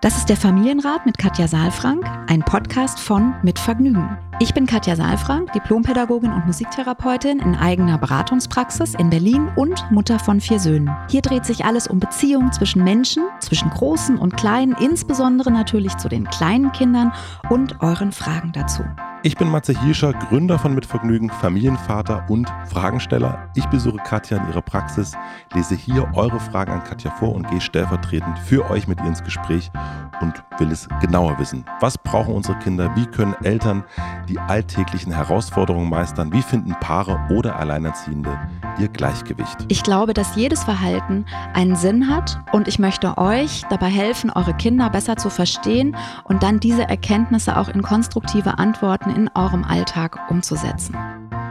Das ist der Familienrat mit Katja Saalfrank, ein Podcast von Mit Vergnügen. Ich bin Katja Saalfrank, Diplompädagogin und Musiktherapeutin in eigener Beratungspraxis in Berlin und Mutter von vier Söhnen. Hier dreht sich alles um Beziehungen zwischen Menschen, zwischen Großen und Kleinen, insbesondere natürlich zu den kleinen Kindern und euren Fragen dazu. Ich bin Matze Hirscher, Gründer von Mitvergnügen, Familienvater und Fragensteller. Ich besuche Katja in ihrer Praxis, lese hier eure Fragen an Katja vor und gehe stellvertretend für euch mit ihr ins Gespräch und will es genauer wissen. Was brauchen unsere Kinder? Wie können Eltern die alltäglichen Herausforderungen meistern? Wie finden Paare oder Alleinerziehende ihr Gleichgewicht? Ich glaube, dass jedes Verhalten einen Sinn hat und ich möchte euch dabei helfen, eure Kinder besser zu verstehen und dann diese Erkenntnisse auch in konstruktive Antworten in eurem Alltag umzusetzen.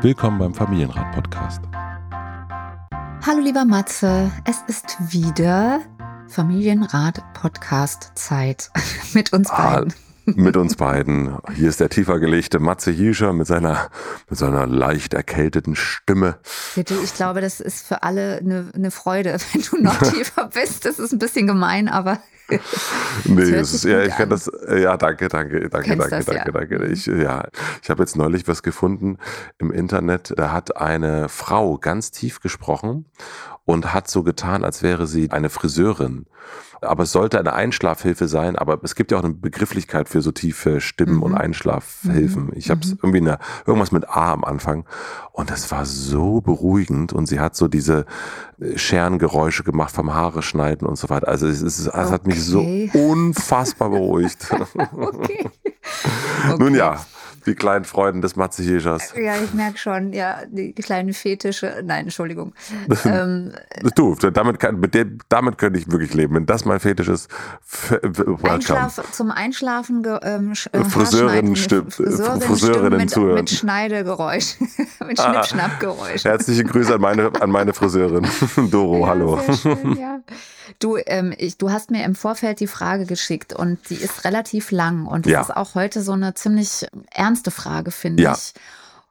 Willkommen beim Familienrat Podcast. Hallo lieber Matze, es ist wieder Familienrat Podcast Zeit mit uns ah, beiden. Mit uns beiden. Hier ist der tiefer gelegte Matze Hiescher mit seiner, mit seiner leicht erkälteten Stimme. Bitte, ich glaube, das ist für alle eine, eine Freude, wenn du noch tiefer bist. Das ist ein bisschen gemein, aber nee, es ist, ja, ich kann das, ja, danke, danke, danke, danke, das, danke, ja. danke. Ich, ja, ich habe jetzt neulich was gefunden im Internet, da hat eine Frau ganz tief gesprochen und hat so getan, als wäre sie eine Friseurin aber es sollte eine Einschlafhilfe sein. Aber es gibt ja auch eine Begrifflichkeit für so tiefe Stimmen mhm. und Einschlafhilfen. Mhm. Ich habe es mhm. irgendwie eine, irgendwas mit A am Anfang und das war so beruhigend und sie hat so diese äh, Scherengeräusche gemacht vom Haare schneiden und so weiter. Also es, ist, es okay. hat mich so unfassbar beruhigt. okay. okay. Nun ja, die kleinen Freuden des Matze-Jägers. Ja, ich merke schon, ja, die kleinen Fetische. Nein, Entschuldigung. ähm, du, damit, kann, mit dem, damit könnte ich wirklich leben. Wenn das mein Fetisch ist, Einschlaf, zum Einschlafen ähm, äh, Friseurinnen stimmt. Friseurinnen mit, mit Schneidegeräusch. mit ah, Schnippschnappgeräusch. Herzliche Grüße an meine, an meine Friseurin. Doro, ja, hallo. Schön, ja. Du, ähm, ich, du hast mir im Vorfeld die Frage geschickt und die ist relativ lang und das ja. ist auch heute so eine ziemlich ernste Frage, finde ja. ich.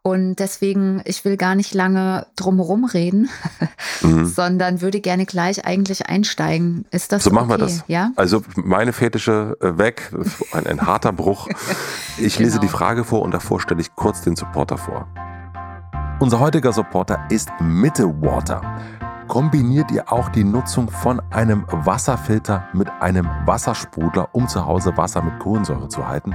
Und deswegen, ich will gar nicht lange drumherum reden, mhm. sondern würde gerne gleich eigentlich einsteigen. Ist das so? Okay? machen wir das. Ja? Also meine Fetische äh, weg, ein, ein harter Bruch. Ich genau. lese die Frage vor und davor stelle ich kurz den Supporter vor. Unser heutiger Supporter ist Mitte Water kombiniert ihr auch die Nutzung von einem Wasserfilter mit einem Wassersprudler, um zu Hause Wasser mit Kohlensäure zu halten.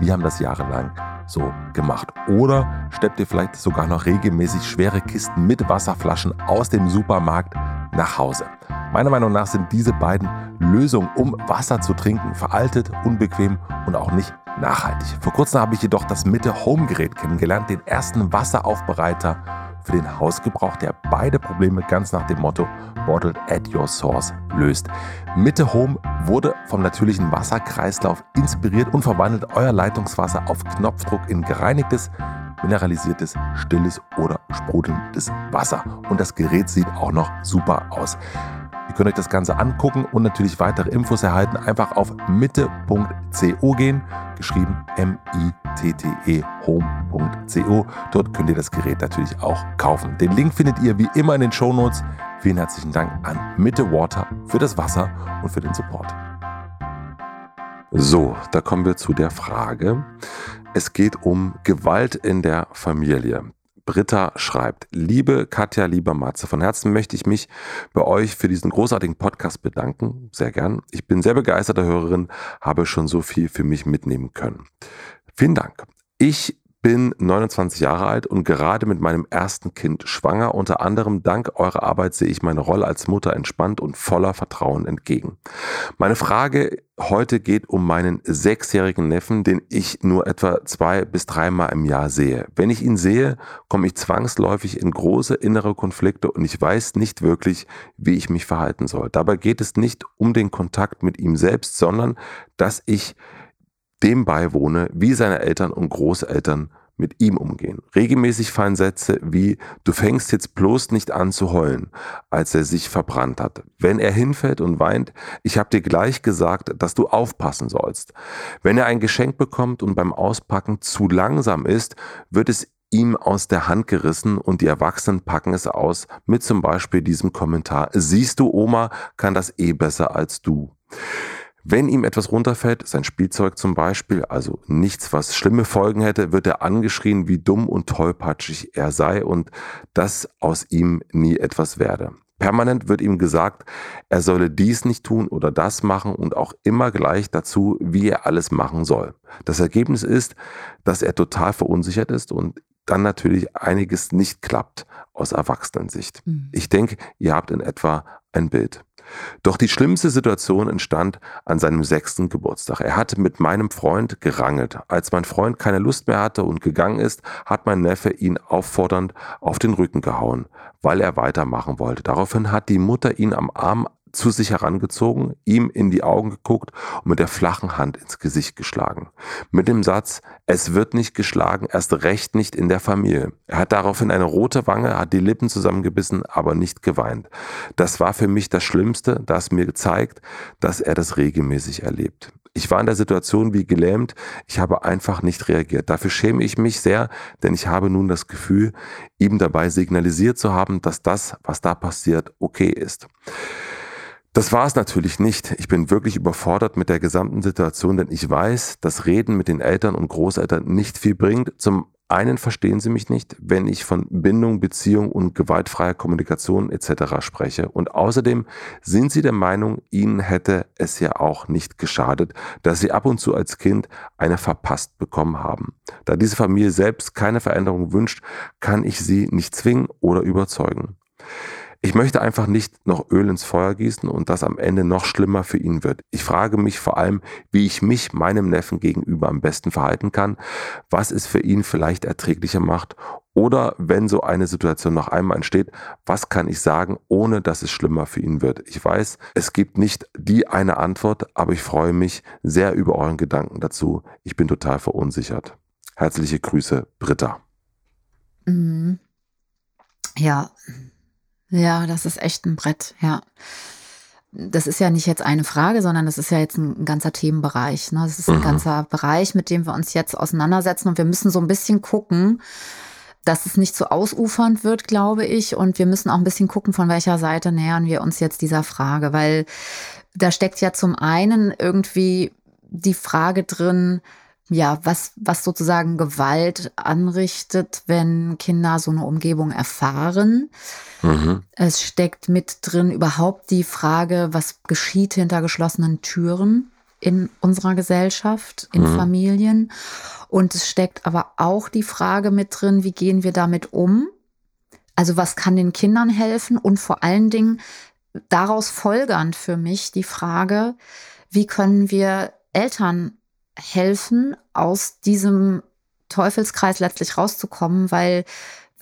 Wir haben das jahrelang so gemacht. Oder steppt ihr vielleicht sogar noch regelmäßig schwere Kisten mit Wasserflaschen aus dem Supermarkt nach Hause. Meiner Meinung nach sind diese beiden Lösungen, um Wasser zu trinken, veraltet, unbequem und auch nicht nachhaltig. Vor kurzem habe ich jedoch das Mitte Home Gerät kennengelernt, den ersten Wasseraufbereiter für den Hausgebrauch, der beide Probleme ganz nach dem Motto Bottled at Your Source löst. Mitte Home wurde vom natürlichen Wasserkreislauf inspiriert und verwandelt euer Leitungswasser auf Knopfdruck in gereinigtes, mineralisiertes, stilles oder sprudelndes Wasser. Und das Gerät sieht auch noch super aus. Ihr könnt euch das Ganze angucken und natürlich weitere Infos erhalten. Einfach auf mitte.co gehen, geschrieben M-I-T-T-E home.co. Dort könnt ihr das Gerät natürlich auch kaufen. Den Link findet ihr wie immer in den Show Notes. Vielen herzlichen Dank an Mitte Water für das Wasser und für den Support. So, da kommen wir zu der Frage. Es geht um Gewalt in der Familie. Britta schreibt, liebe Katja, lieber Matze, von Herzen möchte ich mich bei euch für diesen großartigen Podcast bedanken. Sehr gern. Ich bin sehr begeisterte Hörerin, habe schon so viel für mich mitnehmen können. Vielen Dank. Ich bin 29 Jahre alt und gerade mit meinem ersten Kind schwanger. Unter anderem dank eurer Arbeit sehe ich meine Rolle als Mutter entspannt und voller Vertrauen entgegen. Meine Frage heute geht um meinen sechsjährigen Neffen, den ich nur etwa zwei bis dreimal im Jahr sehe. Wenn ich ihn sehe, komme ich zwangsläufig in große innere Konflikte und ich weiß nicht wirklich, wie ich mich verhalten soll. Dabei geht es nicht um den Kontakt mit ihm selbst, sondern dass ich dem beiwohne, wie seine Eltern und Großeltern mit ihm umgehen. Regelmäßig fallen Sätze wie Du fängst jetzt bloß nicht an zu heulen, als er sich verbrannt hat. Wenn er hinfällt und weint, ich habe dir gleich gesagt, dass du aufpassen sollst. Wenn er ein Geschenk bekommt und beim Auspacken zu langsam ist, wird es ihm aus der Hand gerissen und die Erwachsenen packen es aus mit zum Beispiel diesem Kommentar Siehst du, Oma kann das eh besser als du. Wenn ihm etwas runterfällt, sein Spielzeug zum Beispiel, also nichts, was schlimme Folgen hätte, wird er angeschrien, wie dumm und tollpatschig er sei und dass aus ihm nie etwas werde. Permanent wird ihm gesagt, er solle dies nicht tun oder das machen und auch immer gleich dazu, wie er alles machen soll. Das Ergebnis ist, dass er total verunsichert ist und dann natürlich einiges nicht klappt aus Erwachsenensicht. Mhm. Ich denke, ihr habt in etwa ein Bild. Doch die schlimmste Situation entstand an seinem sechsten Geburtstag. Er hatte mit meinem Freund gerangelt. Als mein Freund keine Lust mehr hatte und gegangen ist, hat mein Neffe ihn auffordernd auf den Rücken gehauen, weil er weitermachen wollte. Daraufhin hat die Mutter ihn am Arm zu sich herangezogen, ihm in die Augen geguckt und mit der flachen Hand ins Gesicht geschlagen. Mit dem Satz, es wird nicht geschlagen, erst recht nicht in der Familie. Er hat daraufhin eine rote Wange, hat die Lippen zusammengebissen, aber nicht geweint. Das war für mich das Schlimmste, das mir gezeigt, dass er das regelmäßig erlebt. Ich war in der Situation wie gelähmt, ich habe einfach nicht reagiert. Dafür schäme ich mich sehr, denn ich habe nun das Gefühl, ihm dabei signalisiert zu haben, dass das, was da passiert, okay ist. Das war es natürlich nicht. Ich bin wirklich überfordert mit der gesamten Situation, denn ich weiß, dass Reden mit den Eltern und Großeltern nicht viel bringt. Zum einen verstehen sie mich nicht, wenn ich von Bindung, Beziehung und gewaltfreier Kommunikation etc. spreche. Und außerdem sind sie der Meinung, ihnen hätte es ja auch nicht geschadet, dass sie ab und zu als Kind eine verpasst bekommen haben. Da diese Familie selbst keine Veränderung wünscht, kann ich sie nicht zwingen oder überzeugen. Ich möchte einfach nicht noch Öl ins Feuer gießen und das am Ende noch schlimmer für ihn wird. Ich frage mich vor allem, wie ich mich meinem Neffen gegenüber am besten verhalten kann, was es für ihn vielleicht erträglicher macht oder wenn so eine Situation noch einmal entsteht, was kann ich sagen, ohne dass es schlimmer für ihn wird? Ich weiß, es gibt nicht die eine Antwort, aber ich freue mich sehr über euren Gedanken dazu. Ich bin total verunsichert. Herzliche Grüße, Britta. Mhm. Ja, ja, das ist echt ein Brett, ja. Das ist ja nicht jetzt eine Frage, sondern das ist ja jetzt ein, ganzer Themenbereich. Ne? Das ist ein mhm. ganzer Bereich, mit dem wir uns jetzt auseinandersetzen und wir müssen so ein bisschen gucken, dass es nicht so ausufernd wird, glaube ich. Und wir müssen auch ein bisschen gucken, von welcher Seite nähern wir uns jetzt dieser Frage, weil da steckt ja zum einen irgendwie die Frage drin, ja, was, was sozusagen Gewalt anrichtet, wenn Kinder so eine Umgebung erfahren. Mhm. Es steckt mit drin überhaupt die Frage, was geschieht hinter geschlossenen Türen in unserer Gesellschaft, in mhm. Familien. Und es steckt aber auch die Frage mit drin, wie gehen wir damit um? Also was kann den Kindern helfen? Und vor allen Dingen daraus folgernd für mich die Frage, wie können wir Eltern helfen, aus diesem Teufelskreis letztlich rauszukommen, weil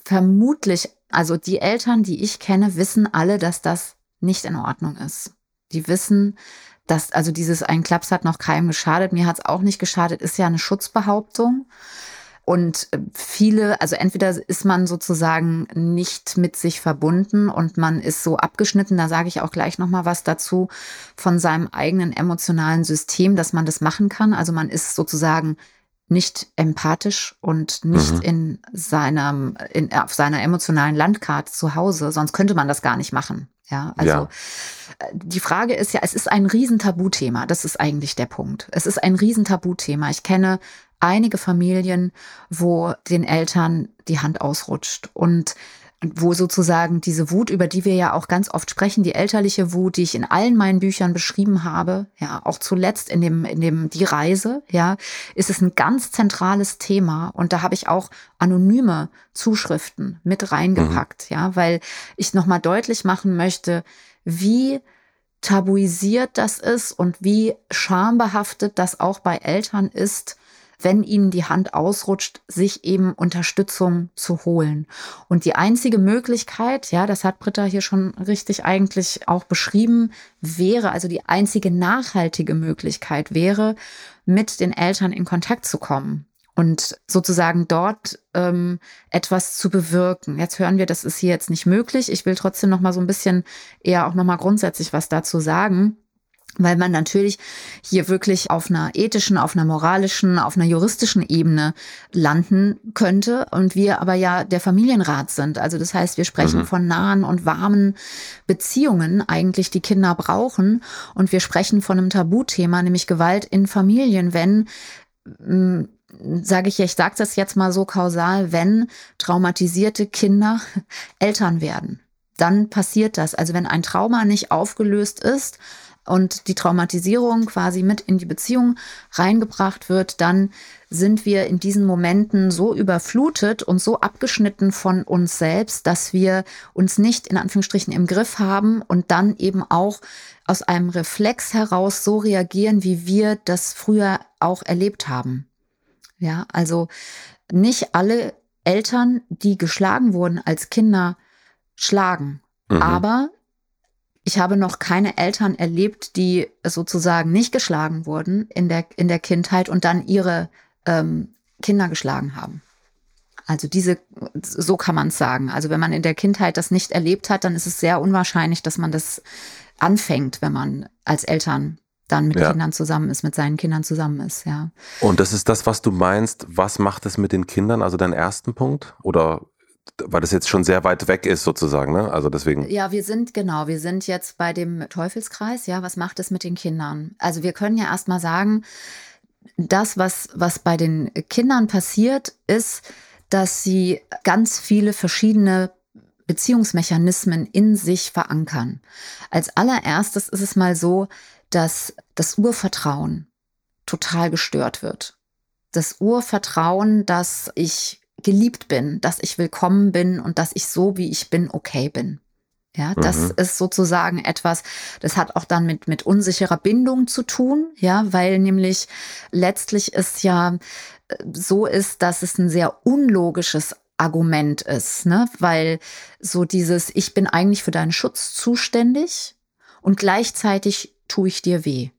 vermutlich, also die Eltern, die ich kenne, wissen alle, dass das nicht in Ordnung ist. Die wissen, dass, also dieses ein Klaps hat noch keinem geschadet, mir hat es auch nicht geschadet, ist ja eine Schutzbehauptung. Und äh, viele, also entweder ist man sozusagen nicht mit sich verbunden und man ist so abgeschnitten, da sage ich auch gleich nochmal was dazu, von seinem eigenen emotionalen System, dass man das machen kann. Also man ist sozusagen nicht empathisch und nicht mhm. in seinem, in, auf seiner emotionalen Landkarte zu Hause, sonst könnte man das gar nicht machen. Ja, also ja. Äh, die Frage ist ja, es ist ein Riesentabuthema. Das ist eigentlich der Punkt. Es ist ein Riesentabuthema. Ich kenne einige Familien, wo den Eltern die Hand ausrutscht und wo sozusagen diese Wut, über die wir ja auch ganz oft sprechen, die elterliche Wut, die ich in allen meinen Büchern beschrieben habe, ja, auch zuletzt in dem, in dem Die Reise, ja, ist es ein ganz zentrales Thema. Und da habe ich auch anonyme Zuschriften mit reingepackt, mhm. ja, weil ich nochmal deutlich machen möchte, wie tabuisiert das ist und wie schambehaftet das auch bei Eltern ist, wenn ihnen die Hand ausrutscht, sich eben Unterstützung zu holen. Und die einzige Möglichkeit, ja, das hat Britta hier schon richtig eigentlich auch beschrieben, wäre, also die einzige nachhaltige Möglichkeit wäre, mit den Eltern in Kontakt zu kommen und sozusagen dort ähm, etwas zu bewirken. Jetzt hören wir, das ist hier jetzt nicht möglich. Ich will trotzdem noch mal so ein bisschen eher auch noch mal grundsätzlich was dazu sagen. Weil man natürlich hier wirklich auf einer ethischen, auf einer moralischen, auf einer juristischen Ebene landen könnte und wir aber ja der Familienrat sind. Also das heißt, wir sprechen mhm. von nahen und warmen Beziehungen eigentlich, die Kinder brauchen und wir sprechen von einem Tabuthema, nämlich Gewalt in Familien, wenn hm, sage ich, ich sage das jetzt mal so kausal, wenn traumatisierte Kinder Eltern werden, dann passiert das. Also wenn ein Trauma nicht aufgelöst ist, und die Traumatisierung quasi mit in die Beziehung reingebracht wird, dann sind wir in diesen Momenten so überflutet und so abgeschnitten von uns selbst, dass wir uns nicht in Anführungsstrichen im Griff haben und dann eben auch aus einem Reflex heraus so reagieren, wie wir das früher auch erlebt haben. Ja, also nicht alle Eltern, die geschlagen wurden als Kinder, schlagen. Mhm. Aber ich habe noch keine Eltern erlebt, die sozusagen nicht geschlagen wurden in der, in der Kindheit und dann ihre ähm, Kinder geschlagen haben. Also diese, so kann man es sagen. Also wenn man in der Kindheit das nicht erlebt hat, dann ist es sehr unwahrscheinlich, dass man das anfängt, wenn man als Eltern dann mit ja. Kindern zusammen ist, mit seinen Kindern zusammen ist, ja. Und das ist das, was du meinst. Was macht es mit den Kindern? Also dein ersten Punkt? Oder weil das jetzt schon sehr weit weg ist sozusagen, ne? Also deswegen. Ja, wir sind genau, wir sind jetzt bei dem Teufelskreis. Ja, was macht es mit den Kindern? Also wir können ja erstmal sagen, das, was, was bei den Kindern passiert, ist, dass sie ganz viele verschiedene Beziehungsmechanismen in sich verankern. Als allererstes ist es mal so, dass das Urvertrauen total gestört wird. Das Urvertrauen, dass ich geliebt bin, dass ich willkommen bin und dass ich so, wie ich bin, okay bin. Ja, das mhm. ist sozusagen etwas, das hat auch dann mit, mit unsicherer Bindung zu tun, ja, weil nämlich letztlich es ja äh, so ist, dass es ein sehr unlogisches Argument ist, ne, weil so dieses, ich bin eigentlich für deinen Schutz zuständig und gleichzeitig tue ich dir weh.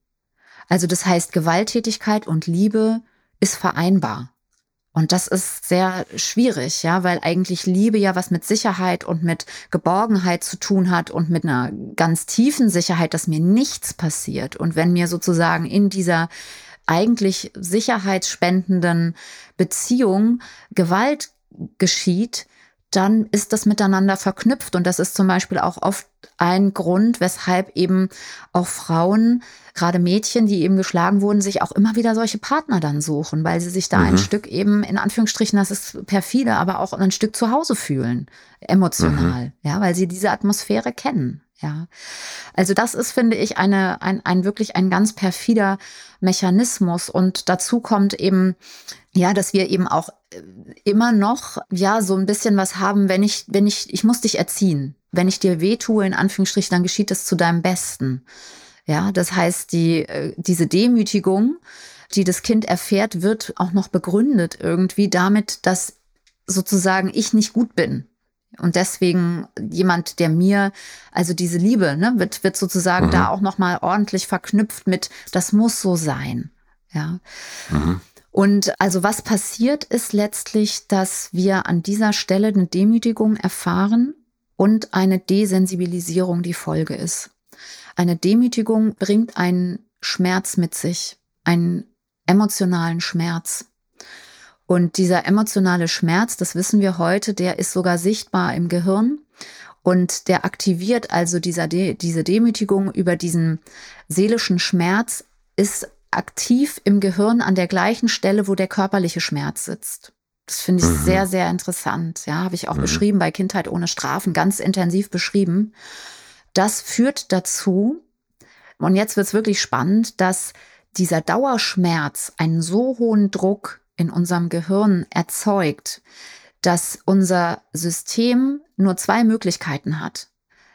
Also das heißt, Gewalttätigkeit und Liebe ist vereinbar. Und das ist sehr schwierig, ja, weil eigentlich Liebe ja was mit Sicherheit und mit Geborgenheit zu tun hat und mit einer ganz tiefen Sicherheit, dass mir nichts passiert. Und wenn mir sozusagen in dieser eigentlich sicherheitsspendenden Beziehung Gewalt geschieht, dann ist das miteinander verknüpft. Und das ist zum Beispiel auch oft ein Grund, weshalb eben auch Frauen, gerade Mädchen, die eben geschlagen wurden, sich auch immer wieder solche Partner dann suchen, weil sie sich da mhm. ein Stück eben, in Anführungsstrichen, das ist perfide, aber auch ein Stück zu Hause fühlen, emotional, mhm. ja, weil sie diese Atmosphäre kennen. Ja, also das ist, finde ich, eine, ein, ein wirklich ein ganz perfider Mechanismus. Und dazu kommt eben, ja, dass wir eben auch äh, immer noch, ja, so ein bisschen was haben, wenn ich, wenn ich, ich muss dich erziehen. Wenn ich dir weh tue, in Anführungsstrichen, dann geschieht das zu deinem Besten. Ja, das heißt, die, äh, diese Demütigung, die das Kind erfährt, wird auch noch begründet irgendwie damit, dass sozusagen ich nicht gut bin. Und deswegen jemand, der mir, also diese Liebe, ne, wird, wird sozusagen mhm. da auch nochmal ordentlich verknüpft mit, das muss so sein. Ja. Mhm. Und also was passiert ist letztlich, dass wir an dieser Stelle eine Demütigung erfahren und eine Desensibilisierung die Folge ist. Eine Demütigung bringt einen Schmerz mit sich, einen emotionalen Schmerz. Und dieser emotionale Schmerz, das wissen wir heute, der ist sogar sichtbar im Gehirn. Und der aktiviert also dieser De diese Demütigung über diesen seelischen Schmerz, ist aktiv im Gehirn an der gleichen Stelle, wo der körperliche Schmerz sitzt. Das finde ich mhm. sehr, sehr interessant. Ja, habe ich auch mhm. beschrieben bei Kindheit ohne Strafen, ganz intensiv beschrieben. Das führt dazu, und jetzt wird es wirklich spannend, dass dieser Dauerschmerz einen so hohen Druck in unserem Gehirn erzeugt, dass unser System nur zwei Möglichkeiten hat.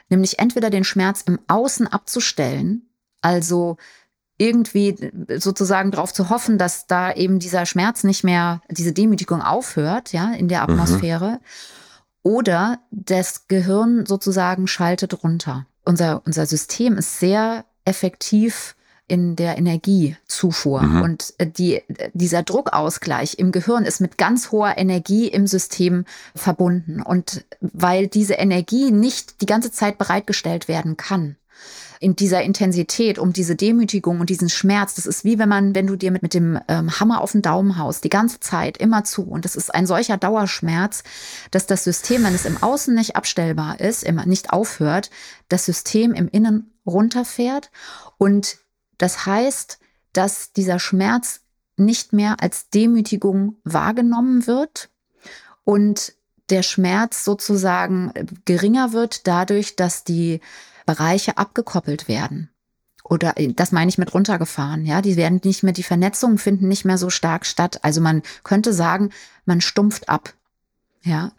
Nämlich entweder den Schmerz im Außen abzustellen, also irgendwie sozusagen darauf zu hoffen, dass da eben dieser Schmerz nicht mehr, diese Demütigung aufhört, ja, in der mhm. Atmosphäre. Mhm. Oder das Gehirn sozusagen schaltet runter. Unser, unser System ist sehr effektiv in der Energiezufuhr. Mhm. Und äh, die, dieser Druckausgleich im Gehirn ist mit ganz hoher Energie im System verbunden. Und weil diese Energie nicht die ganze Zeit bereitgestellt werden kann, in dieser Intensität, um diese Demütigung und diesen Schmerz. Das ist wie wenn man, wenn du dir mit, mit dem ähm, Hammer auf den Daumen haust, die ganze Zeit, immer zu. Und das ist ein solcher Dauerschmerz, dass das System, wenn es im Außen nicht abstellbar ist, immer nicht aufhört, das System im Innen runterfährt. Und das heißt, dass dieser Schmerz nicht mehr als Demütigung wahrgenommen wird und der Schmerz sozusagen geringer wird dadurch, dass die Bereiche abgekoppelt werden. Oder äh, das meine ich mit runtergefahren, ja, die werden nicht mehr, die Vernetzungen finden nicht mehr so stark statt. Also man könnte sagen, man stumpft ab. Ja,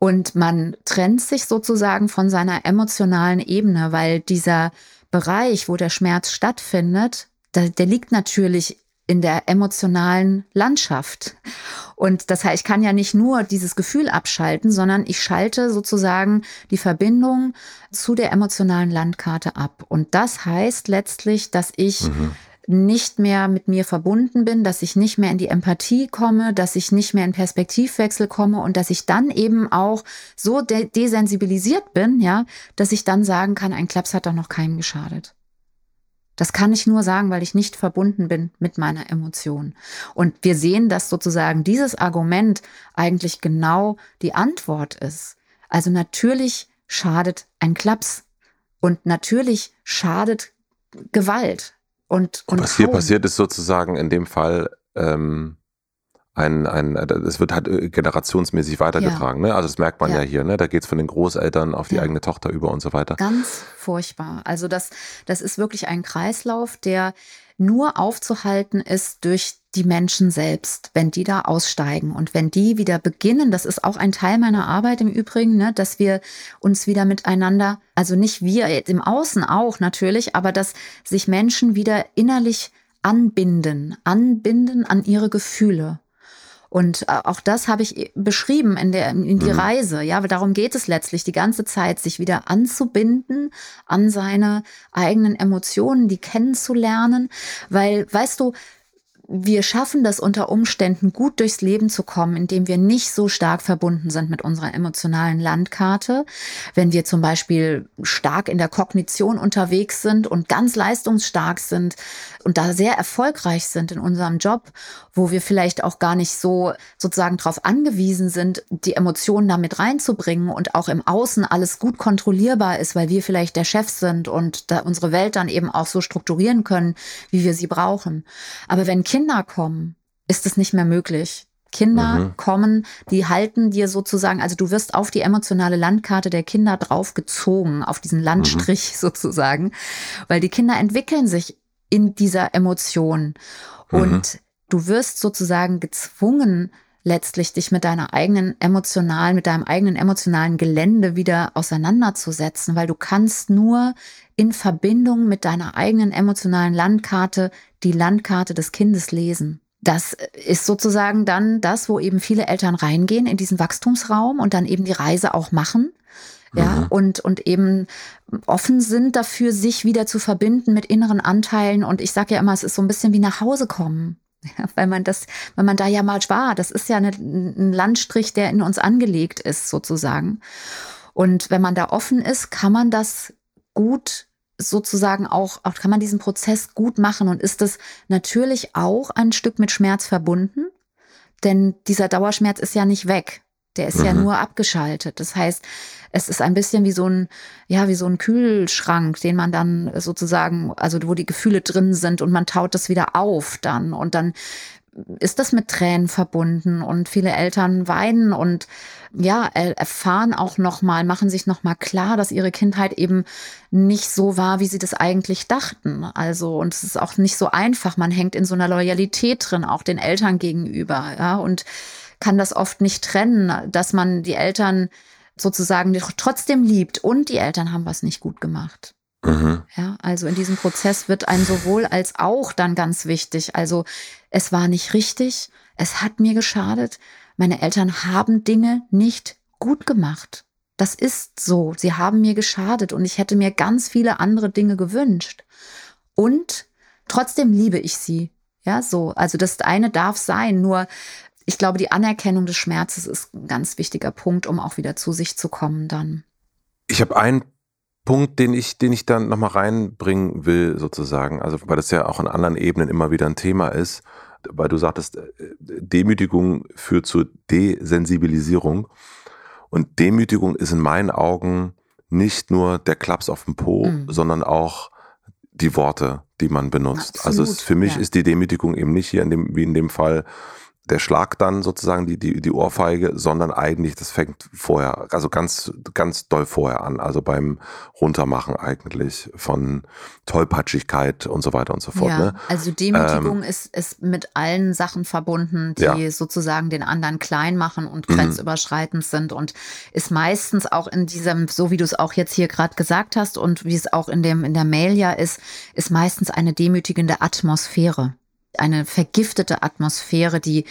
und man trennt sich sozusagen von seiner emotionalen Ebene, weil dieser Bereich, wo der Schmerz stattfindet, der, der liegt natürlich in der emotionalen Landschaft. Und das heißt, ich kann ja nicht nur dieses Gefühl abschalten, sondern ich schalte sozusagen die Verbindung zu der emotionalen Landkarte ab. Und das heißt letztlich, dass ich mhm. Nicht mehr mit mir verbunden bin, dass ich nicht mehr in die Empathie komme, dass ich nicht mehr in Perspektivwechsel komme und dass ich dann eben auch so de desensibilisiert bin, ja, dass ich dann sagen kann, ein Klaps hat doch noch keinem geschadet. Das kann ich nur sagen, weil ich nicht verbunden bin mit meiner Emotion. Und wir sehen, dass sozusagen dieses Argument eigentlich genau die Antwort ist. Also natürlich schadet ein Klaps und natürlich schadet Gewalt. Und, und was hier passiert ist sozusagen in dem Fall, ähm, ein, ein, es wird halt äh, generationsmäßig weitergetragen. Ja. Ne? Also das merkt man ja, ja hier. Ne? Da geht es von den Großeltern auf die ja. eigene Tochter über und so weiter. Ganz furchtbar. Also das, das ist wirklich ein Kreislauf, der nur aufzuhalten ist durch die Menschen selbst, wenn die da aussteigen. Und wenn die wieder beginnen, das ist auch ein Teil meiner Arbeit im Übrigen, ne, dass wir uns wieder miteinander, also nicht wir im Außen auch natürlich, aber dass sich Menschen wieder innerlich anbinden, anbinden an ihre Gefühle und äh, auch das habe ich beschrieben in, der, in die mhm. Reise. Ja, darum geht es letztlich die ganze Zeit, sich wieder anzubinden an seine eigenen Emotionen, die kennenzulernen. Weil, weißt du, wir schaffen das unter Umständen gut durchs Leben zu kommen, indem wir nicht so stark verbunden sind mit unserer emotionalen Landkarte. Wenn wir zum Beispiel stark in der Kognition unterwegs sind und ganz leistungsstark sind und da sehr erfolgreich sind in unserem Job, wo wir vielleicht auch gar nicht so sozusagen darauf angewiesen sind, die Emotionen damit reinzubringen und auch im Außen alles gut kontrollierbar ist, weil wir vielleicht der Chef sind und da unsere Welt dann eben auch so strukturieren können, wie wir sie brauchen. Aber wenn Kinder kommen, ist es nicht mehr möglich. Kinder mhm. kommen, die halten dir sozusagen, also du wirst auf die emotionale Landkarte der Kinder draufgezogen, auf diesen Landstrich mhm. sozusagen, weil die Kinder entwickeln sich in dieser Emotion mhm. und du wirst sozusagen gezwungen, letztlich dich mit deiner eigenen emotionalen, mit deinem eigenen emotionalen Gelände wieder auseinanderzusetzen, weil du kannst nur in Verbindung mit deiner eigenen emotionalen Landkarte die Landkarte des Kindes lesen. Das ist sozusagen dann das, wo eben viele Eltern reingehen in diesen Wachstumsraum und dann eben die Reise auch machen. Ja, mhm. und, und eben offen sind dafür, sich wieder zu verbinden mit inneren Anteilen. Und ich sage ja immer, es ist so ein bisschen wie nach Hause kommen. Ja, weil man das, weil man da ja mal war. Das ist ja eine, ein Landstrich, der in uns angelegt ist, sozusagen. Und wenn man da offen ist, kann man das gut sozusagen auch, auch kann man diesen Prozess gut machen und ist es natürlich auch ein Stück mit Schmerz verbunden, denn dieser Dauerschmerz ist ja nicht weg. Der ist mhm. ja nur abgeschaltet. Das heißt, es ist ein bisschen wie so ein, ja, wie so ein Kühlschrank, den man dann sozusagen, also wo die Gefühle drin sind und man taut das wieder auf dann und dann ist das mit Tränen verbunden und viele Eltern weinen und ja, erfahren auch nochmal, machen sich nochmal klar, dass ihre Kindheit eben nicht so war, wie sie das eigentlich dachten. Also, und es ist auch nicht so einfach. Man hängt in so einer Loyalität drin, auch den Eltern gegenüber, ja, und kann das oft nicht trennen, dass man die Eltern sozusagen trotzdem liebt und die Eltern haben was nicht gut gemacht. Mhm. Ja, also in diesem Prozess wird ein sowohl als auch dann ganz wichtig. Also es war nicht richtig, es hat mir geschadet, meine Eltern haben Dinge nicht gut gemacht. Das ist so. Sie haben mir geschadet und ich hätte mir ganz viele andere Dinge gewünscht. Und trotzdem liebe ich sie. Ja, so. Also das eine darf sein. Nur ich glaube, die Anerkennung des Schmerzes ist ein ganz wichtiger Punkt, um auch wieder zu sich zu kommen dann. Ich habe einen Punkt, den ich, den ich dann nochmal reinbringen will, sozusagen, also weil das ja auch an anderen Ebenen immer wieder ein Thema ist, weil du sagtest, äh, Demütigung führt zu Desensibilisierung. Und Demütigung ist in meinen Augen nicht nur der Klaps auf dem Po, mhm. sondern auch die Worte, die man benutzt. Absolut, also es, für mich ja. ist die Demütigung eben nicht hier in dem, wie in dem Fall der Schlag dann sozusagen die, die, die Ohrfeige, sondern eigentlich, das fängt vorher, also ganz, ganz doll vorher an, also beim Runtermachen eigentlich von Tollpatschigkeit und so weiter und so fort. Ja, ne? also Demütigung ähm, ist, ist mit allen Sachen verbunden, die ja. sozusagen den anderen klein machen und mhm. grenzüberschreitend mhm. sind und ist meistens auch in diesem, so wie du es auch jetzt hier gerade gesagt hast und wie es auch in dem, in der Mail ja ist, ist meistens eine demütigende Atmosphäre eine vergiftete Atmosphäre, die,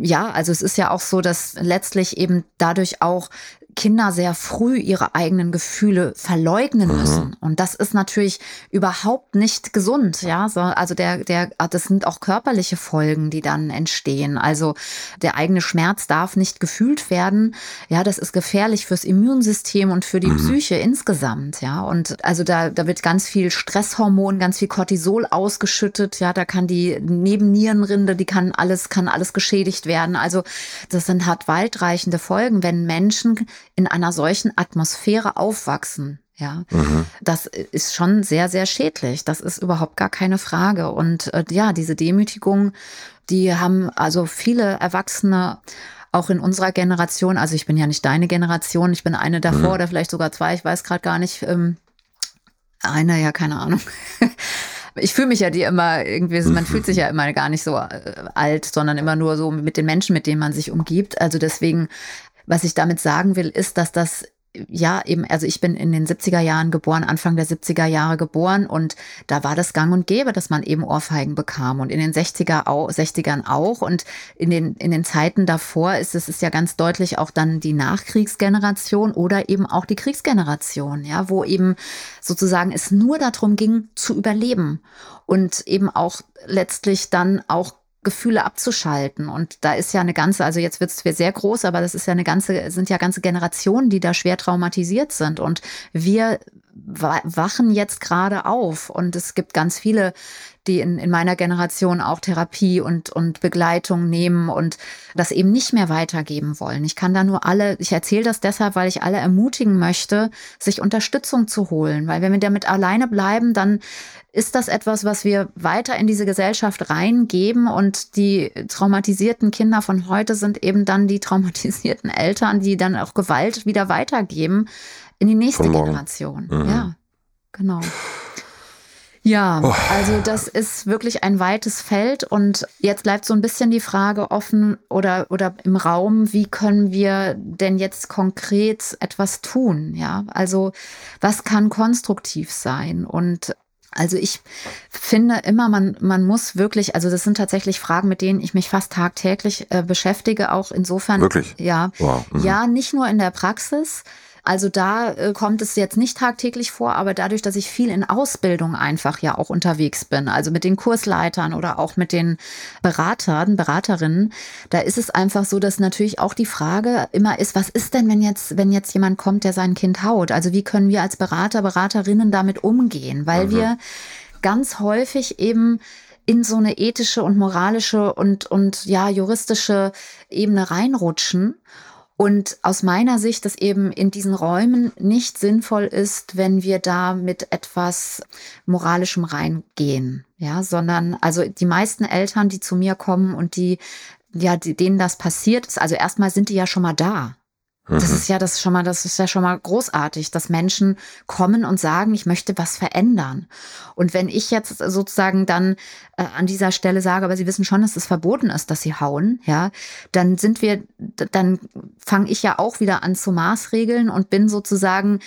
ja, also es ist ja auch so, dass letztlich eben dadurch auch Kinder sehr früh ihre eigenen Gefühle verleugnen mhm. müssen. Und das ist natürlich überhaupt nicht gesund, ja. Also der, der, das sind auch körperliche Folgen, die dann entstehen. Also der eigene Schmerz darf nicht gefühlt werden. Ja, das ist gefährlich fürs Immunsystem und für die mhm. Psyche insgesamt, ja. Und also da, da wird ganz viel Stresshormon, ganz viel Cortisol ausgeschüttet. Ja, da kann die Nebennierenrinde, die kann alles, kann alles geschädigt werden. Also das sind hat weitreichende Folgen, wenn Menschen in einer solchen Atmosphäre aufwachsen. Ja, mhm. das ist schon sehr, sehr schädlich. Das ist überhaupt gar keine Frage. Und äh, ja, diese Demütigung, die haben also viele Erwachsene auch in unserer Generation, also ich bin ja nicht deine Generation, ich bin eine davor mhm. oder vielleicht sogar zwei, ich weiß gerade gar nicht. Ähm, eine, ja, keine Ahnung. ich fühle mich ja die immer irgendwie, man fühlt sich ja immer gar nicht so äh, alt, sondern immer nur so mit den Menschen, mit denen man sich umgibt. Also deswegen was ich damit sagen will, ist, dass das ja, eben, also ich bin in den 70er Jahren geboren, Anfang der 70er Jahre geboren und da war das gang und gäbe, dass man eben Ohrfeigen bekam und in den 60er auch, 60ern auch und in den, in den Zeiten davor ist es ist ja ganz deutlich auch dann die Nachkriegsgeneration oder eben auch die Kriegsgeneration, ja, wo eben sozusagen es nur darum ging, zu überleben und eben auch letztlich dann auch Gefühle abzuschalten. Und da ist ja eine ganze, also jetzt wird es sehr groß, aber das ist ja eine ganze, sind ja ganze Generationen, die da schwer traumatisiert sind. Und wir wachen jetzt gerade auf. Und es gibt ganz viele, die in, in meiner Generation auch Therapie und, und Begleitung nehmen und das eben nicht mehr weitergeben wollen. Ich kann da nur alle, ich erzähle das deshalb, weil ich alle ermutigen möchte, sich Unterstützung zu holen. Weil wenn wir damit alleine bleiben, dann ist das etwas, was wir weiter in diese Gesellschaft reingeben und die traumatisierten Kinder von heute sind eben dann die traumatisierten Eltern, die dann auch Gewalt wieder weitergeben in die nächste Generation. Mhm. Ja, genau. Ja, oh. also das ist wirklich ein weites Feld und jetzt bleibt so ein bisschen die Frage offen oder, oder im Raum, wie können wir denn jetzt konkret etwas tun? Ja, also was kann konstruktiv sein? Und also ich finde immer, man, man muss wirklich, also das sind tatsächlich Fragen, mit denen ich mich fast tagtäglich äh, beschäftige, auch insofern. Wirklich? Ja. Wow. Mhm. Ja, nicht nur in der Praxis, also da äh, kommt es jetzt nicht tagtäglich vor, aber dadurch, dass ich viel in Ausbildung einfach ja auch unterwegs bin, also mit den Kursleitern oder auch mit den Beratern, Beraterinnen, da ist es einfach so, dass natürlich auch die Frage immer ist, was ist denn, wenn jetzt, wenn jetzt jemand kommt, der sein Kind haut? Also wie können wir als Berater, Beraterinnen damit umgehen? Weil mhm. wir ganz häufig eben in so eine ethische und moralische und, und ja, juristische Ebene reinrutschen und aus meiner Sicht, dass eben in diesen Räumen nicht sinnvoll ist, wenn wir da mit etwas Moralischem reingehen. Ja, sondern also die meisten Eltern, die zu mir kommen und die, ja, denen das passiert ist, also erstmal sind die ja schon mal da. Das mhm. ist ja das schon mal, das ist ja schon mal großartig, dass Menschen kommen und sagen, ich möchte was verändern. Und wenn ich jetzt sozusagen dann äh, an dieser Stelle sage, aber Sie wissen schon, dass es verboten ist, dass Sie hauen, ja, dann sind wir, dann fange ich ja auch wieder an zu Maßregeln und bin sozusagen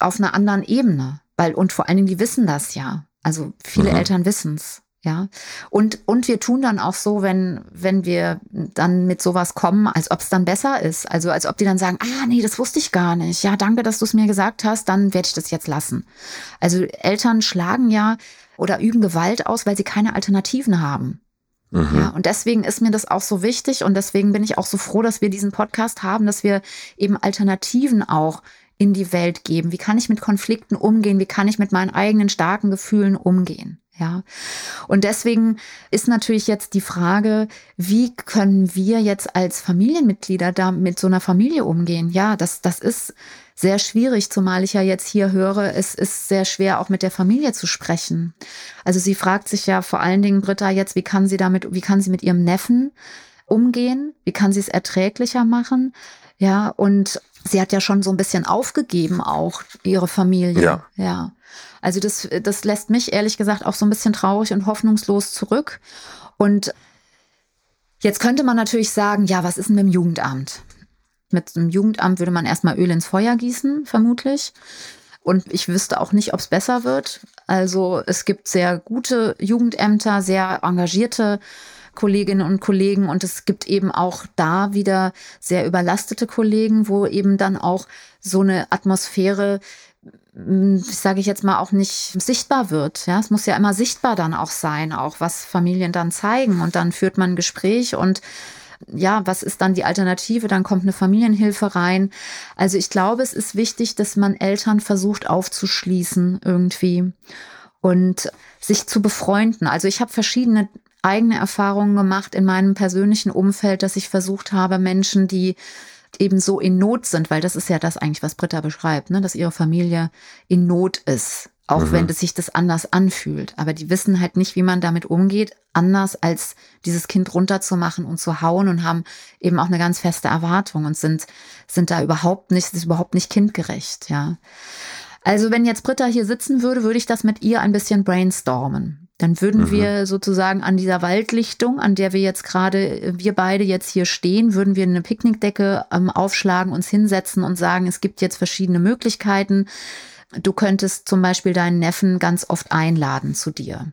auf einer anderen Ebene. Weil, und vor allen Dingen, die wissen das ja. Also viele mhm. Eltern wissen's. Ja, und, und wir tun dann auch so, wenn, wenn wir dann mit sowas kommen, als ob es dann besser ist. Also als ob die dann sagen, ah, nee, das wusste ich gar nicht. Ja, danke, dass du es mir gesagt hast, dann werde ich das jetzt lassen. Also Eltern schlagen ja oder üben Gewalt aus, weil sie keine Alternativen haben. Mhm. Ja, und deswegen ist mir das auch so wichtig und deswegen bin ich auch so froh, dass wir diesen Podcast haben, dass wir eben Alternativen auch in die Welt geben? Wie kann ich mit Konflikten umgehen? Wie kann ich mit meinen eigenen starken Gefühlen umgehen? Ja. Und deswegen ist natürlich jetzt die Frage, wie können wir jetzt als Familienmitglieder da mit so einer Familie umgehen? Ja, das, das ist sehr schwierig, zumal ich ja jetzt hier höre, es ist sehr schwer, auch mit der Familie zu sprechen. Also sie fragt sich ja vor allen Dingen, Britta, jetzt, wie kann sie damit, wie kann sie mit ihrem Neffen umgehen? Wie kann sie es erträglicher machen? Ja, und sie hat ja schon so ein bisschen aufgegeben, auch ihre Familie. Ja. ja. Also das, das lässt mich ehrlich gesagt auch so ein bisschen traurig und hoffnungslos zurück. Und jetzt könnte man natürlich sagen, ja, was ist denn mit dem Jugendamt? Mit dem Jugendamt würde man erstmal Öl ins Feuer gießen, vermutlich. Und ich wüsste auch nicht, ob es besser wird. Also es gibt sehr gute Jugendämter, sehr engagierte Kolleginnen und Kollegen und es gibt eben auch da wieder sehr überlastete Kollegen, wo eben dann auch so eine Atmosphäre sage ich jetzt mal, auch nicht sichtbar wird. Ja, es muss ja immer sichtbar dann auch sein, auch was Familien dann zeigen. Und dann führt man ein Gespräch und ja, was ist dann die Alternative? Dann kommt eine Familienhilfe rein. Also ich glaube, es ist wichtig, dass man Eltern versucht aufzuschließen irgendwie und sich zu befreunden. Also ich habe verschiedene eigene Erfahrungen gemacht in meinem persönlichen Umfeld, dass ich versucht habe, Menschen, die eben so in Not sind, weil das ist ja das eigentlich, was Britta beschreibt, ne? dass ihre Familie in Not ist auch mhm. wenn es sich das anders anfühlt. Aber die wissen halt nicht, wie man damit umgeht, anders als dieses Kind runterzumachen und zu hauen und haben eben auch eine ganz feste Erwartung und sind, sind da überhaupt nicht, ist überhaupt nicht kindgerecht, ja. Also wenn jetzt Britta hier sitzen würde, würde ich das mit ihr ein bisschen brainstormen. Dann würden mhm. wir sozusagen an dieser Waldlichtung, an der wir jetzt gerade, wir beide jetzt hier stehen, würden wir eine Picknickdecke ähm, aufschlagen, uns hinsetzen und sagen, es gibt jetzt verschiedene Möglichkeiten Du könntest zum Beispiel deinen Neffen ganz oft einladen zu dir.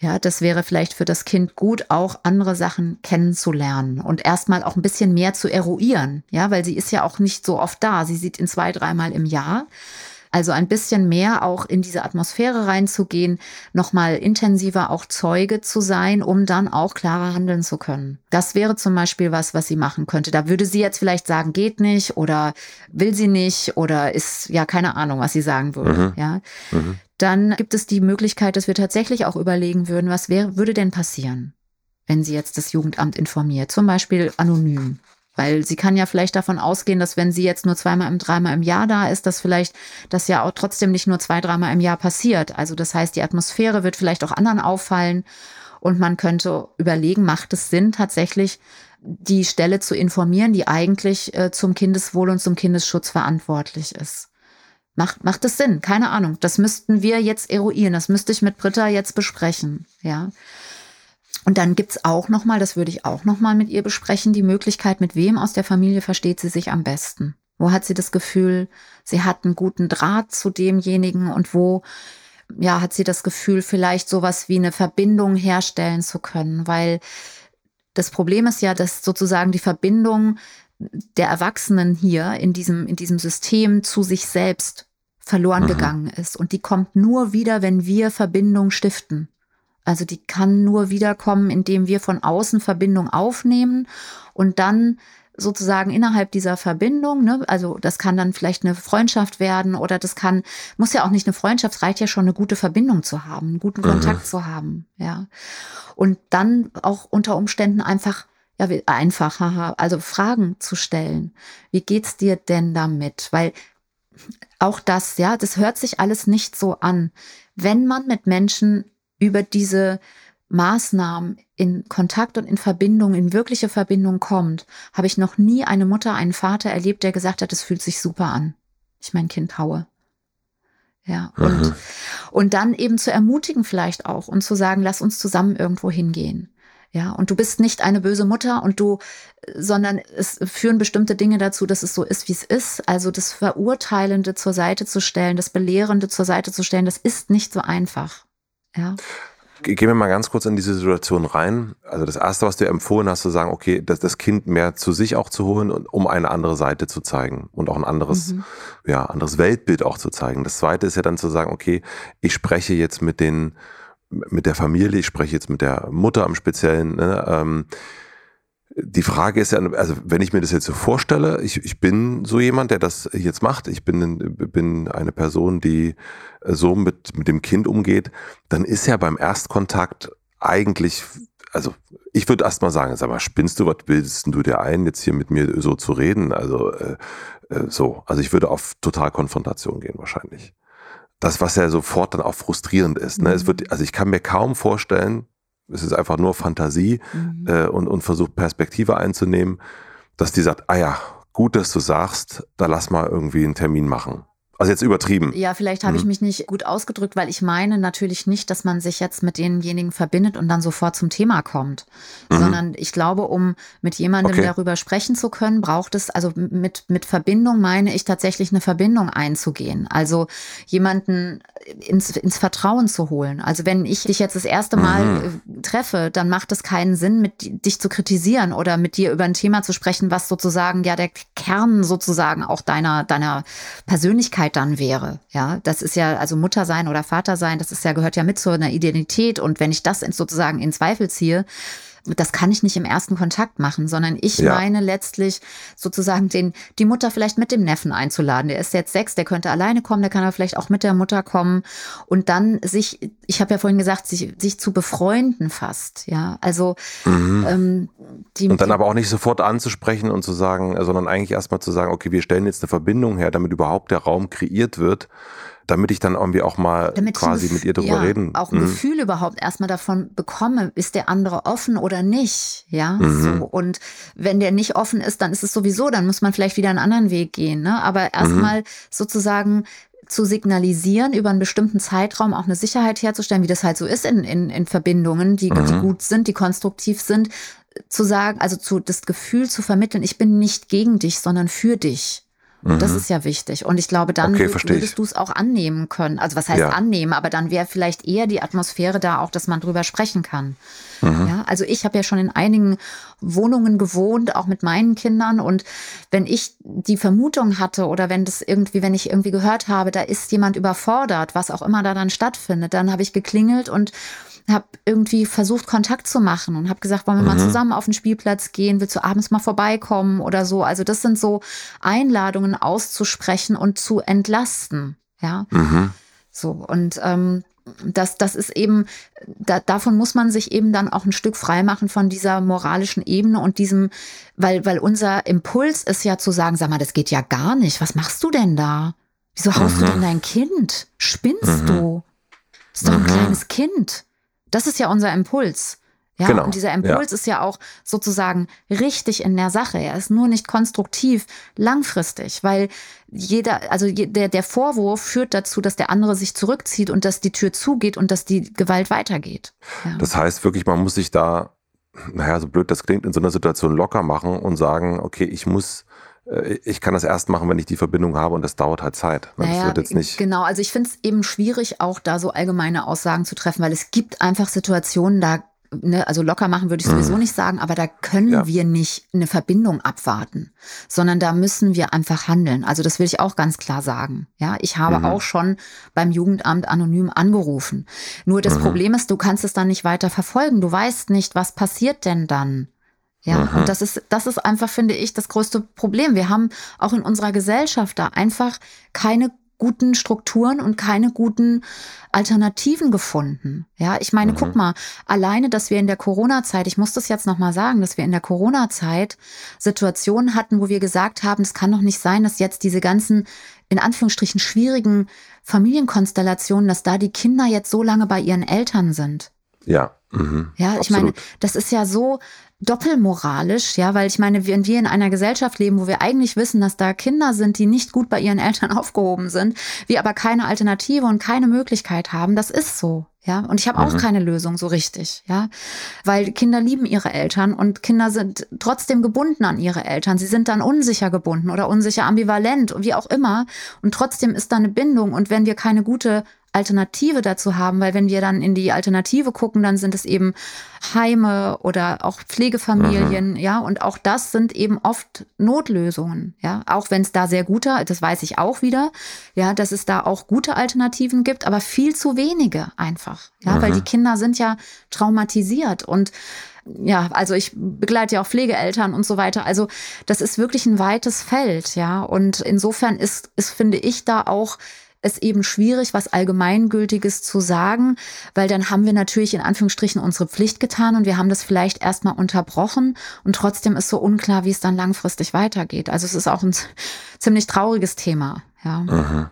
Ja, das wäre vielleicht für das Kind gut, auch andere Sachen kennenzulernen und erstmal auch ein bisschen mehr zu eruieren. Ja, weil sie ist ja auch nicht so oft da. Sie sieht ihn zwei, dreimal im Jahr. Also ein bisschen mehr auch in diese Atmosphäre reinzugehen, nochmal intensiver auch Zeuge zu sein, um dann auch klarer handeln zu können. Das wäre zum Beispiel was, was sie machen könnte. Da würde sie jetzt vielleicht sagen, geht nicht oder will sie nicht oder ist ja keine Ahnung, was sie sagen würde. Mhm. Ja. Mhm. Dann gibt es die Möglichkeit, dass wir tatsächlich auch überlegen würden, was wäre, würde denn passieren, wenn sie jetzt das Jugendamt informiert, zum Beispiel anonym. Weil sie kann ja vielleicht davon ausgehen, dass wenn sie jetzt nur zweimal im, dreimal im Jahr da ist, dass vielleicht das ja auch trotzdem nicht nur zwei, dreimal im Jahr passiert. Also das heißt, die Atmosphäre wird vielleicht auch anderen auffallen und man könnte überlegen, macht es Sinn, tatsächlich die Stelle zu informieren, die eigentlich äh, zum Kindeswohl und zum Kindesschutz verantwortlich ist. Macht, macht es Sinn? Keine Ahnung. Das müssten wir jetzt eruieren. Das müsste ich mit Britta jetzt besprechen. Ja. Und dann gibt's auch nochmal, das würde ich auch nochmal mit ihr besprechen, die Möglichkeit, mit wem aus der Familie versteht sie sich am besten. Wo hat sie das Gefühl, sie hat einen guten Draht zu demjenigen und wo ja, hat sie das Gefühl, vielleicht sowas wie eine Verbindung herstellen zu können, weil das Problem ist ja, dass sozusagen die Verbindung der Erwachsenen hier in diesem, in diesem System zu sich selbst verloren mhm. gegangen ist. Und die kommt nur wieder, wenn wir Verbindung stiften. Also die kann nur wiederkommen, indem wir von außen Verbindung aufnehmen und dann sozusagen innerhalb dieser Verbindung, ne, also das kann dann vielleicht eine Freundschaft werden oder das kann, muss ja auch nicht eine Freundschaft, reicht ja schon eine gute Verbindung zu haben, einen guten Kontakt mhm. zu haben, ja. Und dann auch unter Umständen einfach, ja, einfach, haha, also Fragen zu stellen. Wie geht's dir denn damit? Weil auch das, ja, das hört sich alles nicht so an. Wenn man mit Menschen über diese Maßnahmen in Kontakt und in Verbindung, in wirkliche Verbindung kommt, habe ich noch nie eine Mutter, einen Vater erlebt, der gesagt hat, es fühlt sich super an. Ich mein Kind haue. Ja, und, mhm. und dann eben zu ermutigen vielleicht auch und zu sagen, lass uns zusammen irgendwo hingehen. Ja, und du bist nicht eine böse Mutter und du, sondern es führen bestimmte Dinge dazu, dass es so ist, wie es ist. Also das Verurteilende zur Seite zu stellen, das Belehrende zur Seite zu stellen, das ist nicht so einfach. Ja. Gehen wir mal ganz kurz in diese Situation rein. Also das Erste, was du empfohlen hast, zu sagen, okay, das, das Kind mehr zu sich auch zu holen, um eine andere Seite zu zeigen und auch ein anderes, mhm. ja, anderes Weltbild auch zu zeigen. Das Zweite ist ja dann zu sagen, okay, ich spreche jetzt mit den, mit der Familie, ich spreche jetzt mit der Mutter am Speziellen. Ne, ähm, die Frage ist ja, also wenn ich mir das jetzt so vorstelle, ich, ich bin so jemand, der das jetzt macht, ich bin, bin eine Person, die so mit, mit dem Kind umgeht, dann ist ja beim Erstkontakt eigentlich, also ich würde erst mal sagen, sag mal, spinnst du, was bildest du dir ein, jetzt hier mit mir so zu reden? Also äh, äh, so, also ich würde auf total Konfrontation gehen wahrscheinlich. Das, was ja sofort dann auch frustrierend ist. Ne? Mhm. Es wird, also ich kann mir kaum vorstellen, es ist einfach nur Fantasie mhm. äh, und, und versucht Perspektive einzunehmen, dass die sagt, ah ja, gut, dass du sagst, da lass mal irgendwie einen Termin machen. Also jetzt übertrieben. Ja, vielleicht habe mhm. ich mich nicht gut ausgedrückt, weil ich meine natürlich nicht, dass man sich jetzt mit denjenigen verbindet und dann sofort zum Thema kommt, mhm. sondern ich glaube, um mit jemandem okay. darüber sprechen zu können, braucht es, also mit, mit Verbindung meine ich tatsächlich eine Verbindung einzugehen. Also jemanden ins, ins Vertrauen zu holen. Also wenn ich dich jetzt das erste Mal mhm. Äh, treffe, dann macht es keinen Sinn, mit dich zu kritisieren oder mit dir über ein Thema zu sprechen, was sozusagen ja der Kern sozusagen auch deiner, deiner Persönlichkeit Persönlichkeit dann wäre. Ja, das ist ja, also Mutter sein oder Vater sein, das ist ja, gehört ja mit zu einer Identität. Und wenn ich das sozusagen in Zweifel ziehe, das kann ich nicht im ersten Kontakt machen, sondern ich ja. meine letztlich sozusagen den, die Mutter vielleicht mit dem Neffen einzuladen. Der ist jetzt sechs, der könnte alleine kommen, der kann aber vielleicht auch mit der Mutter kommen und dann sich, ich habe ja vorhin gesagt, sich, sich zu befreunden fast, ja. Also mhm. ähm, die, Und dann aber auch nicht sofort anzusprechen und zu sagen, sondern eigentlich erstmal zu sagen, okay, wir stellen jetzt eine Verbindung her, damit überhaupt der Raum kreiert wird damit ich dann irgendwie auch mal damit quasi mit ihr darüber ja, reden. Auch ein mhm. Gefühl überhaupt erstmal davon bekomme, ist der andere offen oder nicht, ja. Mhm. So. Und wenn der nicht offen ist, dann ist es sowieso, dann muss man vielleicht wieder einen anderen Weg gehen. Ne? Aber erstmal mhm. sozusagen zu signalisieren, über einen bestimmten Zeitraum auch eine Sicherheit herzustellen, wie das halt so ist in, in, in Verbindungen, die, die mhm. gut sind, die konstruktiv sind, zu sagen, also zu, das Gefühl zu vermitteln, ich bin nicht gegen dich, sondern für dich. Mhm. Das ist ja wichtig. Und ich glaube, dann okay, würdest du es auch annehmen können. Also was heißt ja. annehmen? Aber dann wäre vielleicht eher die Atmosphäre da auch, dass man drüber sprechen kann. Mhm. Ja, also ich habe ja schon in einigen Wohnungen gewohnt, auch mit meinen Kindern. Und wenn ich die Vermutung hatte oder wenn das irgendwie, wenn ich irgendwie gehört habe, da ist jemand überfordert, was auch immer da dann stattfindet, dann habe ich geklingelt und habe irgendwie versucht, Kontakt zu machen und habe gesagt, wollen wir mhm. mal zusammen auf den Spielplatz gehen, willst du abends mal vorbeikommen oder so. Also das sind so Einladungen auszusprechen und zu entlasten. Ja. Mhm. So, und ähm, das, das ist eben, da, davon muss man sich eben dann auch ein Stück frei machen von dieser moralischen Ebene und diesem, weil, weil unser Impuls ist ja zu sagen, sag mal, das geht ja gar nicht. Was machst du denn da? Wieso haust mhm. du denn dein Kind? Spinnst mhm. du? ist doch ein mhm. kleines Kind. Das ist ja unser Impuls. Ja, genau. und dieser Impuls ja. ist ja auch sozusagen richtig in der Sache. Er ist nur nicht konstruktiv langfristig, weil jeder, also der, der Vorwurf führt dazu, dass der andere sich zurückzieht und dass die Tür zugeht und dass die Gewalt weitergeht. Ja. Das heißt wirklich, man muss sich da, naja, so blöd das klingt, in so einer Situation locker machen und sagen, okay, ich muss äh, ich kann das erst machen, wenn ich die Verbindung habe und das dauert halt Zeit. Ne? Naja, jetzt nicht genau, also ich finde es eben schwierig, auch da so allgemeine Aussagen zu treffen, weil es gibt einfach Situationen, da Ne, also locker machen würde ich sowieso mhm. nicht sagen, aber da können ja. wir nicht eine Verbindung abwarten, sondern da müssen wir einfach handeln. Also das will ich auch ganz klar sagen. Ja, ich habe mhm. auch schon beim Jugendamt anonym angerufen. Nur das mhm. Problem ist, du kannst es dann nicht weiter verfolgen. Du weißt nicht, was passiert denn dann. Ja, Aha. und das ist, das ist einfach, finde ich, das größte Problem. Wir haben auch in unserer Gesellschaft da einfach keine guten Strukturen und keine guten Alternativen gefunden. Ja, ich meine, mhm. guck mal, alleine, dass wir in der Corona-Zeit, ich muss das jetzt nochmal sagen, dass wir in der Corona-Zeit Situationen hatten, wo wir gesagt haben, es kann doch nicht sein, dass jetzt diese ganzen, in Anführungsstrichen, schwierigen Familienkonstellationen, dass da die Kinder jetzt so lange bei ihren Eltern sind. Ja. Mhm. Ja, ich Absolut. meine, das ist ja so, doppelmoralisch, ja, weil ich meine, wenn wir in einer Gesellschaft leben, wo wir eigentlich wissen, dass da Kinder sind, die nicht gut bei ihren Eltern aufgehoben sind, wir aber keine Alternative und keine Möglichkeit haben, das ist so. Ja, und ich habe auch mhm. keine Lösung so richtig, ja, weil Kinder lieben ihre Eltern und Kinder sind trotzdem gebunden an ihre Eltern. Sie sind dann unsicher gebunden oder unsicher ambivalent, wie auch immer. Und trotzdem ist da eine Bindung. Und wenn wir keine gute Alternative dazu haben, weil wenn wir dann in die Alternative gucken, dann sind es eben Heime oder auch Pflegefamilien, Aha. ja, und auch das sind eben oft Notlösungen, ja, auch wenn es da sehr gute, das weiß ich auch wieder, ja, dass es da auch gute Alternativen gibt, aber viel zu wenige einfach, ja, Aha. weil die Kinder sind ja traumatisiert und ja, also ich begleite ja auch Pflegeeltern und so weiter. Also das ist wirklich ein weites Feld, ja. Und insofern ist, ist finde ich, da auch es eben schwierig, was Allgemeingültiges zu sagen, weil dann haben wir natürlich in Anführungsstrichen unsere Pflicht getan und wir haben das vielleicht erstmal unterbrochen und trotzdem ist so unklar, wie es dann langfristig weitergeht. Also es ist auch ein ziemlich trauriges Thema, ja. Mhm.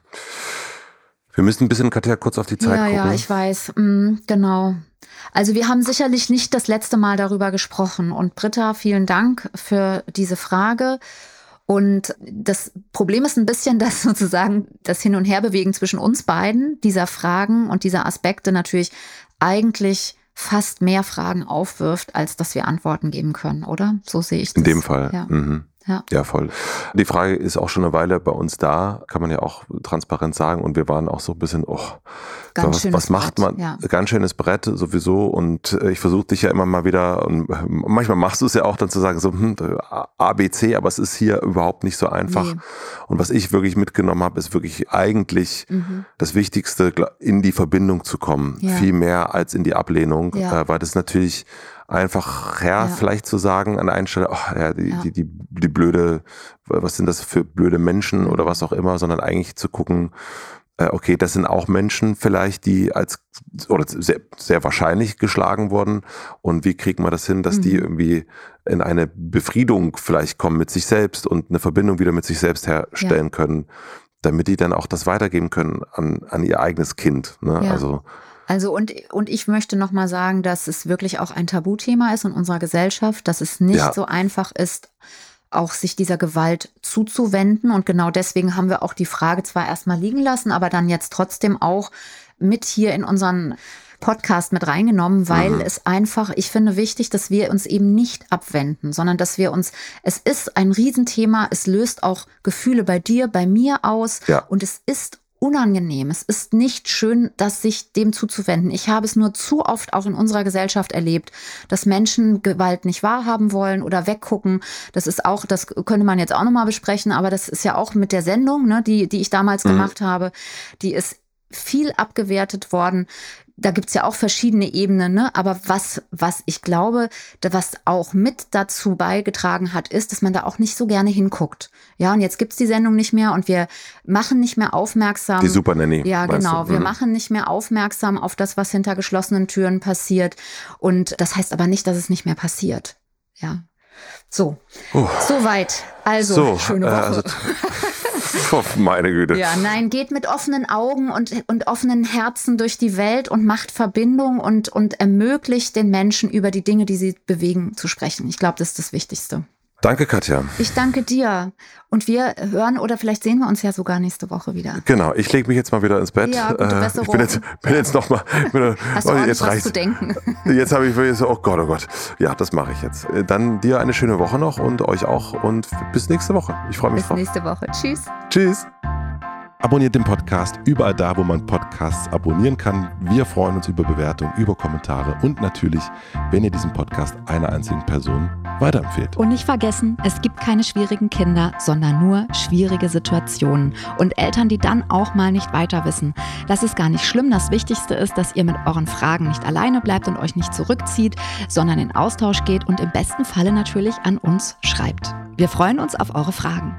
Wir müssen ein bisschen, Katja, kurz auf die Zeit ja, gucken. Ja, ich weiß. Mhm, genau. Also wir haben sicherlich nicht das letzte Mal darüber gesprochen. Und Britta, vielen Dank für diese Frage. Und das Problem ist ein bisschen, dass sozusagen das Hin- und Herbewegen zwischen uns beiden dieser Fragen und dieser Aspekte natürlich eigentlich fast mehr Fragen aufwirft, als dass wir Antworten geben können, oder? So sehe ich das. In dem Fall. Ja. Mhm. Ja. ja, voll. Die Frage ist auch schon eine Weile bei uns da, kann man ja auch transparent sagen. Und wir waren auch so ein bisschen, oh, ganz was, was macht man? Ja. Ganz schönes Brett sowieso. Und äh, ich versuche dich ja immer mal wieder, und manchmal machst du es ja auch dann zu sagen, so hm, A, B, C, aber es ist hier überhaupt nicht so einfach. Nee. Und was ich wirklich mitgenommen habe, ist wirklich eigentlich mhm. das Wichtigste, in die Verbindung zu kommen. Ja. Viel mehr als in die Ablehnung, äh, weil das natürlich einfach her, ja. vielleicht zu sagen an einer Stelle, oh, ja, die, ja. Die, die, die blöde, was sind das für blöde Menschen oder was auch immer, sondern eigentlich zu gucken, äh, okay, das sind auch Menschen vielleicht, die als oder sehr, sehr wahrscheinlich geschlagen wurden und wie kriegt man das hin, dass mhm. die irgendwie in eine Befriedung vielleicht kommen mit sich selbst und eine Verbindung wieder mit sich selbst herstellen können, damit die dann auch das weitergeben können an, an ihr eigenes Kind. Ne? Also also und, und ich möchte nochmal sagen, dass es wirklich auch ein Tabuthema ist in unserer Gesellschaft, dass es nicht ja. so einfach ist, auch sich dieser Gewalt zuzuwenden. Und genau deswegen haben wir auch die Frage zwar erstmal liegen lassen, aber dann jetzt trotzdem auch mit hier in unseren Podcast mit reingenommen, weil mhm. es einfach, ich finde wichtig, dass wir uns eben nicht abwenden, sondern dass wir uns, es ist ein Riesenthema, es löst auch Gefühle bei dir, bei mir aus ja. und es ist unangenehm. Es ist nicht schön, das sich dem zuzuwenden. Ich habe es nur zu oft auch in unserer Gesellschaft erlebt, dass Menschen Gewalt nicht wahrhaben wollen oder weggucken. Das ist auch, das könnte man jetzt auch nochmal besprechen, aber das ist ja auch mit der Sendung, ne, die, die ich damals mhm. gemacht habe, die ist viel abgewertet worden da gibt's ja auch verschiedene Ebenen, ne? aber was, was ich glaube, was auch mit dazu beigetragen hat, ist, dass man da auch nicht so gerne hinguckt. Ja, und jetzt gibt's die Sendung nicht mehr und wir machen nicht mehr aufmerksam. Die Super Nanny. Ja, genau. Du? Wir mhm. machen nicht mehr aufmerksam auf das, was hinter geschlossenen Türen passiert. Und das heißt aber nicht, dass es nicht mehr passiert. Ja. So. Uh. Soweit. Also, so, schöne äh, Woche. Äh, also meine Güte. Ja, nein, geht mit offenen Augen und, und offenen Herzen durch die Welt und macht Verbindung und, und ermöglicht den Menschen über die Dinge, die sie bewegen, zu sprechen. Ich glaube, das ist das Wichtigste. Danke, Katja. Ich danke dir. Und wir hören oder vielleicht sehen wir uns ja sogar nächste Woche wieder. Genau, ich lege mich jetzt mal wieder ins Bett. Ja, gute äh, ich bin jetzt, bin jetzt noch mal. Bin, Hast du oh, jetzt was zu denken? Jetzt habe ich so, oh Gott, oh Gott. Ja, das mache ich jetzt. Dann dir eine schöne Woche noch und euch auch und bis nächste Woche. Ich freue mich bis drauf. Bis nächste Woche. Tschüss. Tschüss. Abonniert den Podcast überall da, wo man Podcasts abonnieren kann. Wir freuen uns über Bewertungen, über Kommentare und natürlich, wenn ihr diesen Podcast einer einzigen Person weiterempfehlt. Und nicht vergessen, es gibt keine schwierigen Kinder, sondern nur schwierige Situationen und Eltern, die dann auch mal nicht weiter wissen. Das ist gar nicht schlimm. Das Wichtigste ist, dass ihr mit euren Fragen nicht alleine bleibt und euch nicht zurückzieht, sondern in Austausch geht und im besten Falle natürlich an uns schreibt. Wir freuen uns auf eure Fragen.